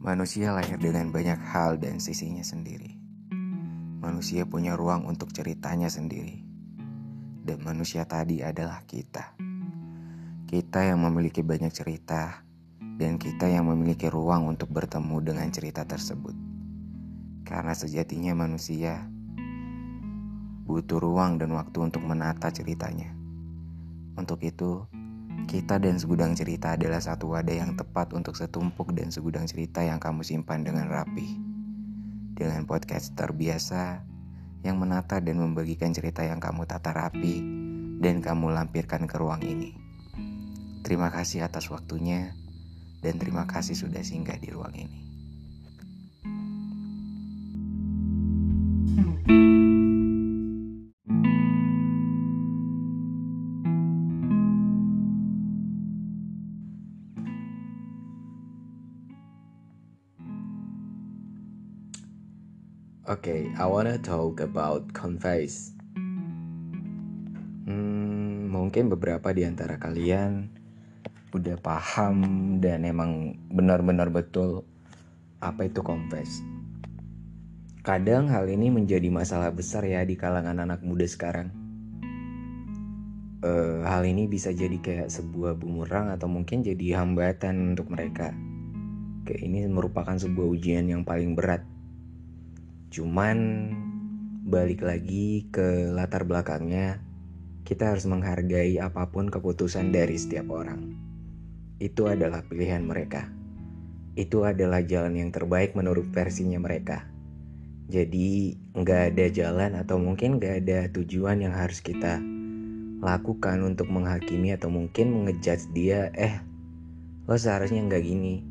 Manusia lahir dengan banyak hal dan sisinya sendiri. Manusia punya ruang untuk ceritanya sendiri. Dan manusia tadi adalah kita. Kita yang memiliki banyak cerita dan kita yang memiliki ruang untuk bertemu dengan cerita tersebut. Karena sejatinya manusia butuh ruang dan waktu untuk menata ceritanya. Untuk itu, kita dan segudang cerita adalah satu wadah yang tepat untuk setumpuk dan segudang cerita yang kamu simpan dengan rapi. Dengan podcast terbiasa yang menata dan membagikan cerita yang kamu tata rapi dan kamu lampirkan ke ruang ini. Terima kasih atas waktunya dan terima kasih sudah singgah di ruang ini. Okay, I wanna talk about confess. Hmm, mungkin beberapa di antara kalian udah paham dan emang benar-benar betul apa itu confess. Kadang hal ini menjadi masalah besar ya di kalangan anak muda sekarang. Uh, hal ini bisa jadi kayak sebuah bumerang atau mungkin jadi hambatan untuk mereka. Kayak ini merupakan sebuah ujian yang paling berat Cuman balik lagi ke latar belakangnya, kita harus menghargai apa pun keputusan dari setiap orang. Itu adalah pilihan mereka. Itu adalah jalan yang terbaik menurut versinya mereka. Jadi nggak ada jalan atau mungkin nggak ada tujuan yang harus kita lakukan untuk menghakimi atau mungkin mengejudge dia eh lo seharusnya nggak gini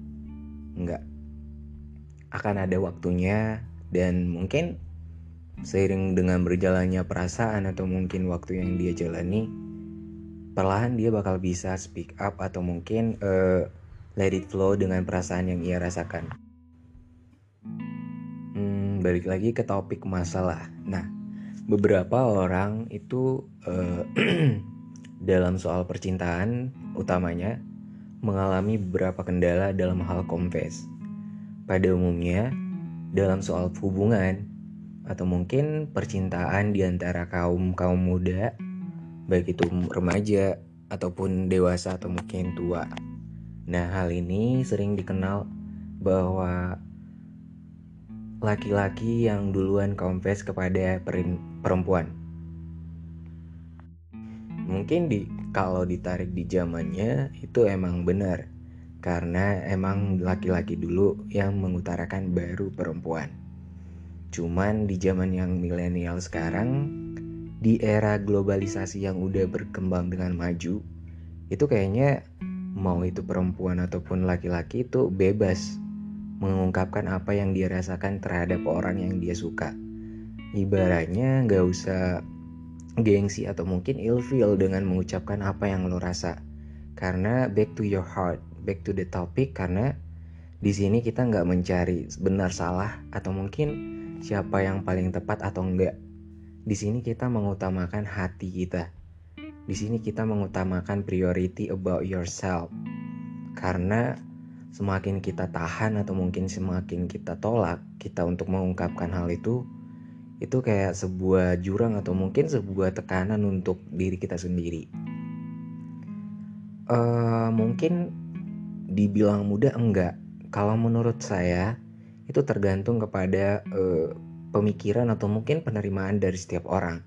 nggak akan ada waktunya dan mungkin seiring dengan berjalannya perasaan atau mungkin waktu yang dia jalani perlahan dia bakal bisa speak up atau mungkin uh, let it flow dengan perasaan yang ia rasakan. Hmm, balik lagi ke topik masalah. Nah beberapa orang itu uh, dalam soal percintaan utamanya mengalami beberapa kendala dalam hal confess. Pada umumnya dalam soal hubungan atau mungkin percintaan di antara kaum kaum muda baik itu remaja ataupun dewasa atau mungkin tua. Nah, hal ini sering dikenal bahwa laki-laki yang duluan confess kepada perempuan. Mungkin di kalau ditarik di zamannya itu emang benar karena emang laki-laki dulu yang mengutarakan baru perempuan. Cuman di zaman yang milenial sekarang, di era globalisasi yang udah berkembang dengan maju, itu kayaknya mau itu perempuan ataupun laki-laki itu bebas mengungkapkan apa yang dia rasakan terhadap orang yang dia suka. Ibaratnya nggak usah gengsi atau mungkin ilfeel dengan mengucapkan apa yang lo rasa. Karena back to your heart back to the topic karena di sini kita nggak mencari benar salah atau mungkin siapa yang paling tepat atau enggak. Di sini kita mengutamakan hati kita. Di sini kita mengutamakan priority about yourself. Karena semakin kita tahan atau mungkin semakin kita tolak kita untuk mengungkapkan hal itu itu kayak sebuah jurang atau mungkin sebuah tekanan untuk diri kita sendiri. Uh, mungkin dibilang mudah enggak. Kalau menurut saya itu tergantung kepada uh, pemikiran atau mungkin penerimaan dari setiap orang.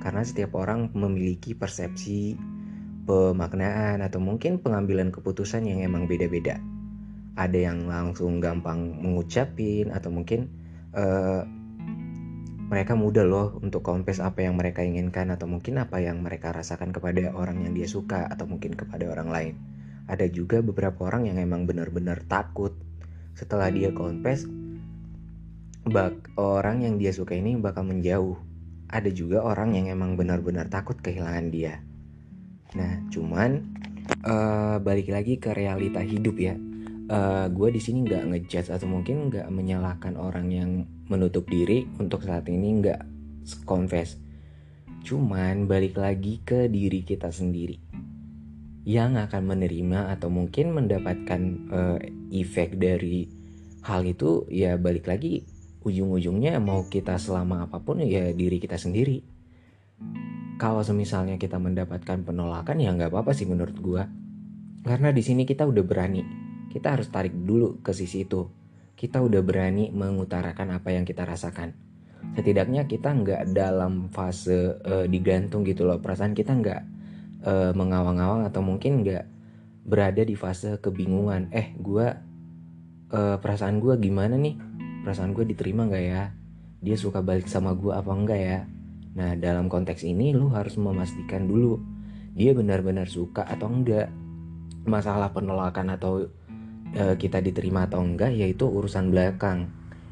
Karena setiap orang memiliki persepsi, pemaknaan atau mungkin pengambilan keputusan yang emang beda-beda. Ada yang langsung gampang mengucapin atau mungkin uh, mereka mudah loh untuk kompes apa yang mereka inginkan atau mungkin apa yang mereka rasakan kepada orang yang dia suka atau mungkin kepada orang lain. Ada juga beberapa orang yang emang benar-benar takut. Setelah dia confess bak orang yang dia suka ini bakal menjauh. Ada juga orang yang emang benar-benar takut kehilangan dia. Nah cuman uh, balik lagi ke realita hidup ya uh, eh, gue di sini nggak ngejudge atau mungkin nggak menyalahkan orang yang menutup diri untuk saat ini nggak confess. Cuman balik lagi ke diri kita sendiri yang akan menerima atau mungkin mendapatkan uh, efek dari hal itu ya balik lagi ujung-ujungnya mau kita selama apa pun ya diri kita sendiri. Kalau semisalnya kita mendapatkan penolakan ya nggak apa-apa sih menurut gua. Karena di sini kita udah berani kita harus tarik dulu ke sisi itu. Kita udah berani mengutarakan apa yang kita rasakan. Setidaknya kita nggak dalam fase uh, digantung gitu loh. Perasaan kita nggak uh, mengawang-awang atau mungkin nggak berada di fase kebingungan. Eh gue uh, perasaan gue gimana nih? Perasaan gue diterima nggak ya? Dia suka balik sama gue apa enggak ya? Nah dalam konteks ini lu harus memastikan dulu dia benar-benar suka atau enggak masalah penolakan atau uh, kita diterima atau enggak yaitu urusan belakang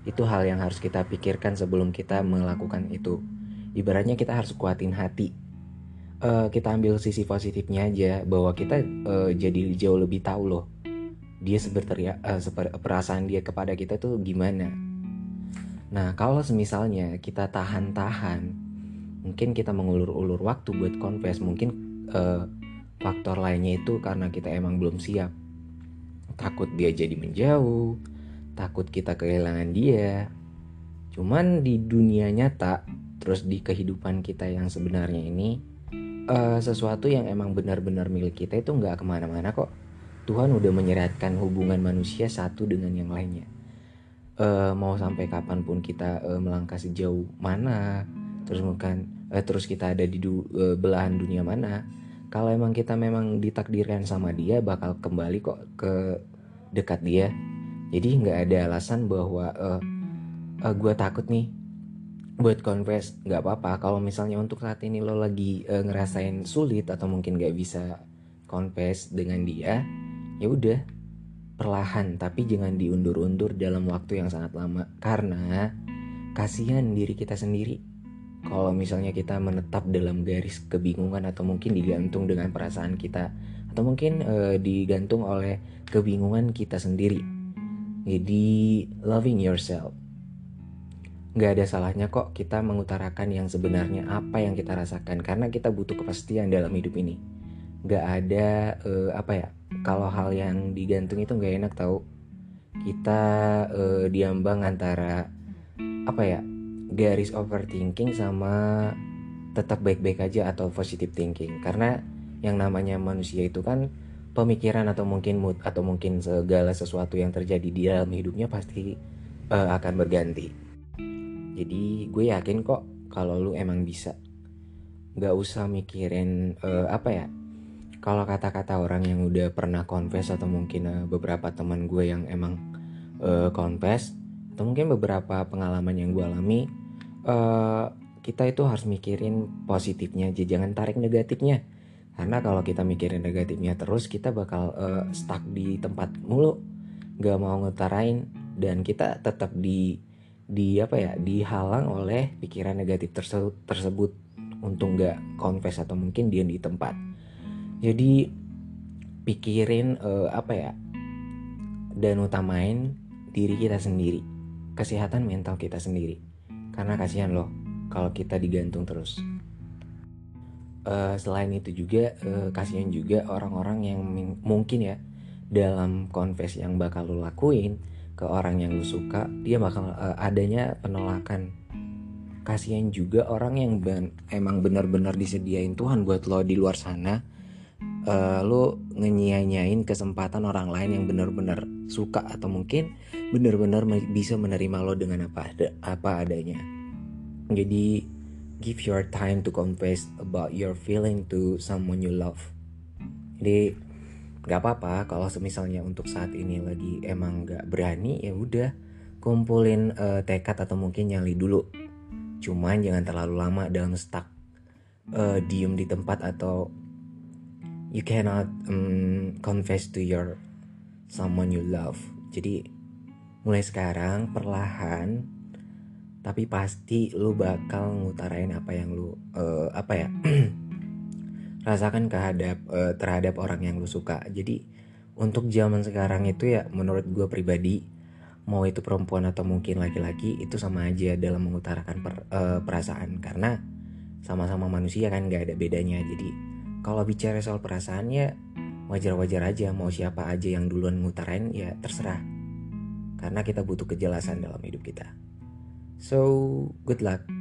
itu hal yang harus kita pikirkan sebelum kita melakukan itu ibaratnya kita harus kuatin hati uh, kita ambil sisi positifnya aja bahwa kita uh, jadi jauh lebih tahu loh dia seperti uh, perasaan dia kepada kita tuh gimana. Nah kalau semisalnya kita tahan-tahan, mungkin kita mengulur-ulur waktu buat confess, mungkin uh, faktor lainnya itu karena kita emang belum siap. Takut dia jadi menjauh, takut kita kehilangan dia. Cuman di dunia nyata, terus di kehidupan kita yang sebenarnya ini, uh, sesuatu yang emang benar-benar milik kita itu nggak ke mana-mana kok Tuhan udah menyeratkan hubungan manusia satu dengan yang lainnya. Uh, mau sampai kapan pun kita uh, melangkah sejauh mana, terus bukan uh, terus kita ada di du, uh, belahan dunia mana, kalau emang kita memang ditakdirkan sama dia bakal kembali kok ke dekat dia. Jadi nggak ada alasan bahwa uh, uh, gue takut nih buat confess nggak apa-apa. Kalau misalnya untuk saat ini lo lagi uh, ngerasain sulit atau mungkin nggak bisa confess dengan dia ya udah perlahan. Tapi jangan diundur-undur dalam waktu yang sangat lama. Karena kasihan diri kita sendiri kalau misalnya kita menetap dalam garis kebingungan atau mungkin digantung dengan perasaan kita atau mungkin uh, digantung oleh kebingungan kita sendiri. Jadi loving yourself. Nggak ada salahnya kok kita mengutarakan yang sebenarnya apa yang kita rasakan karena kita butuh kepastian dalam hidup ini. Nggak ada uh, apa ya kalau hal yang digantung itu nggak enak tau. Kita uh, diambang antara apa ya garis overthinking sama tetap baik-baik aja atau positive thinking. Karena yang namanya manusia itu kan pemikiran atau mungkin mood atau mungkin segala sesuatu yang terjadi di dalam hidupnya pasti uh, akan berganti. Jadi gue yakin kok kalau lu emang bisa nggak usah mikirin uh, apa ya kalau kata-kata orang yang udah pernah confess atau mungkin uh, beberapa teman gue yang emang uh, confess atau mungkin beberapa pengalaman yang gue alami uh, kita itu harus mikirin positifnya aja jangan tarik negatifnya. Karena kalau kita mikirin negatifnya terus kita bakal uh, stuck di tempat mulu. Gak mau ngetarain dan kita tetap di di apa ya dihalang oleh pikiran negatif tersebut tersebut. Untuk nggak confess atau mungkin dia di tempat. Jadi pikirin uh, apa ya dan utamain diri kita sendiri. Kesehatan mental kita sendiri karena kasihan loh kalau kita digantung terus. Uh, selain itu juga uh, kasihan juga orang-orang yang mungkin ya dalam confess yang bakal lo lakuin ke orang yang lo suka dia bakal uh, adanya penolakan. Kasihan juga orang yang ben emang benar-benar disediain Tuhan buat lo di luar sana uh, lo ngenyia-nyain kesempatan orang lain yang benar-benar suka atau mungkin benar-benar bisa menerima lo dengan apa ada apa adanya. Jadi give your time to confess about your feeling to someone you love. Jadi nggak apa-apa kalau semisalnya untuk saat ini lagi emang nggak berani ya udah kumpulin uh, tekad atau mungkin nyali dulu. Cuman jangan terlalu lama dalam stuck uh, diem di tempat atau you cannot um, confess to your someone you love jadi mulai sekarang perlahan tapi pasti lu bakal ngutarain apa yang lu uh, apa ya rasakan kehadap uh, terhadap orang yang lu suka. Jadi untuk zaman sekarang itu ya menurut gue pribadi mau itu perempuan atau mungkin laki-laki itu sama aja dalam mengutarakan per, uh, perasaan. Karena sama-sama manusia kan gak ada bedanya. Jadi kalau bicara soal perasaan ya wajar-wajar aja. Mau siapa aja yang duluan ngutarain ya terserah karena kita butuh kejelasan dalam hidup kita. So, good luck.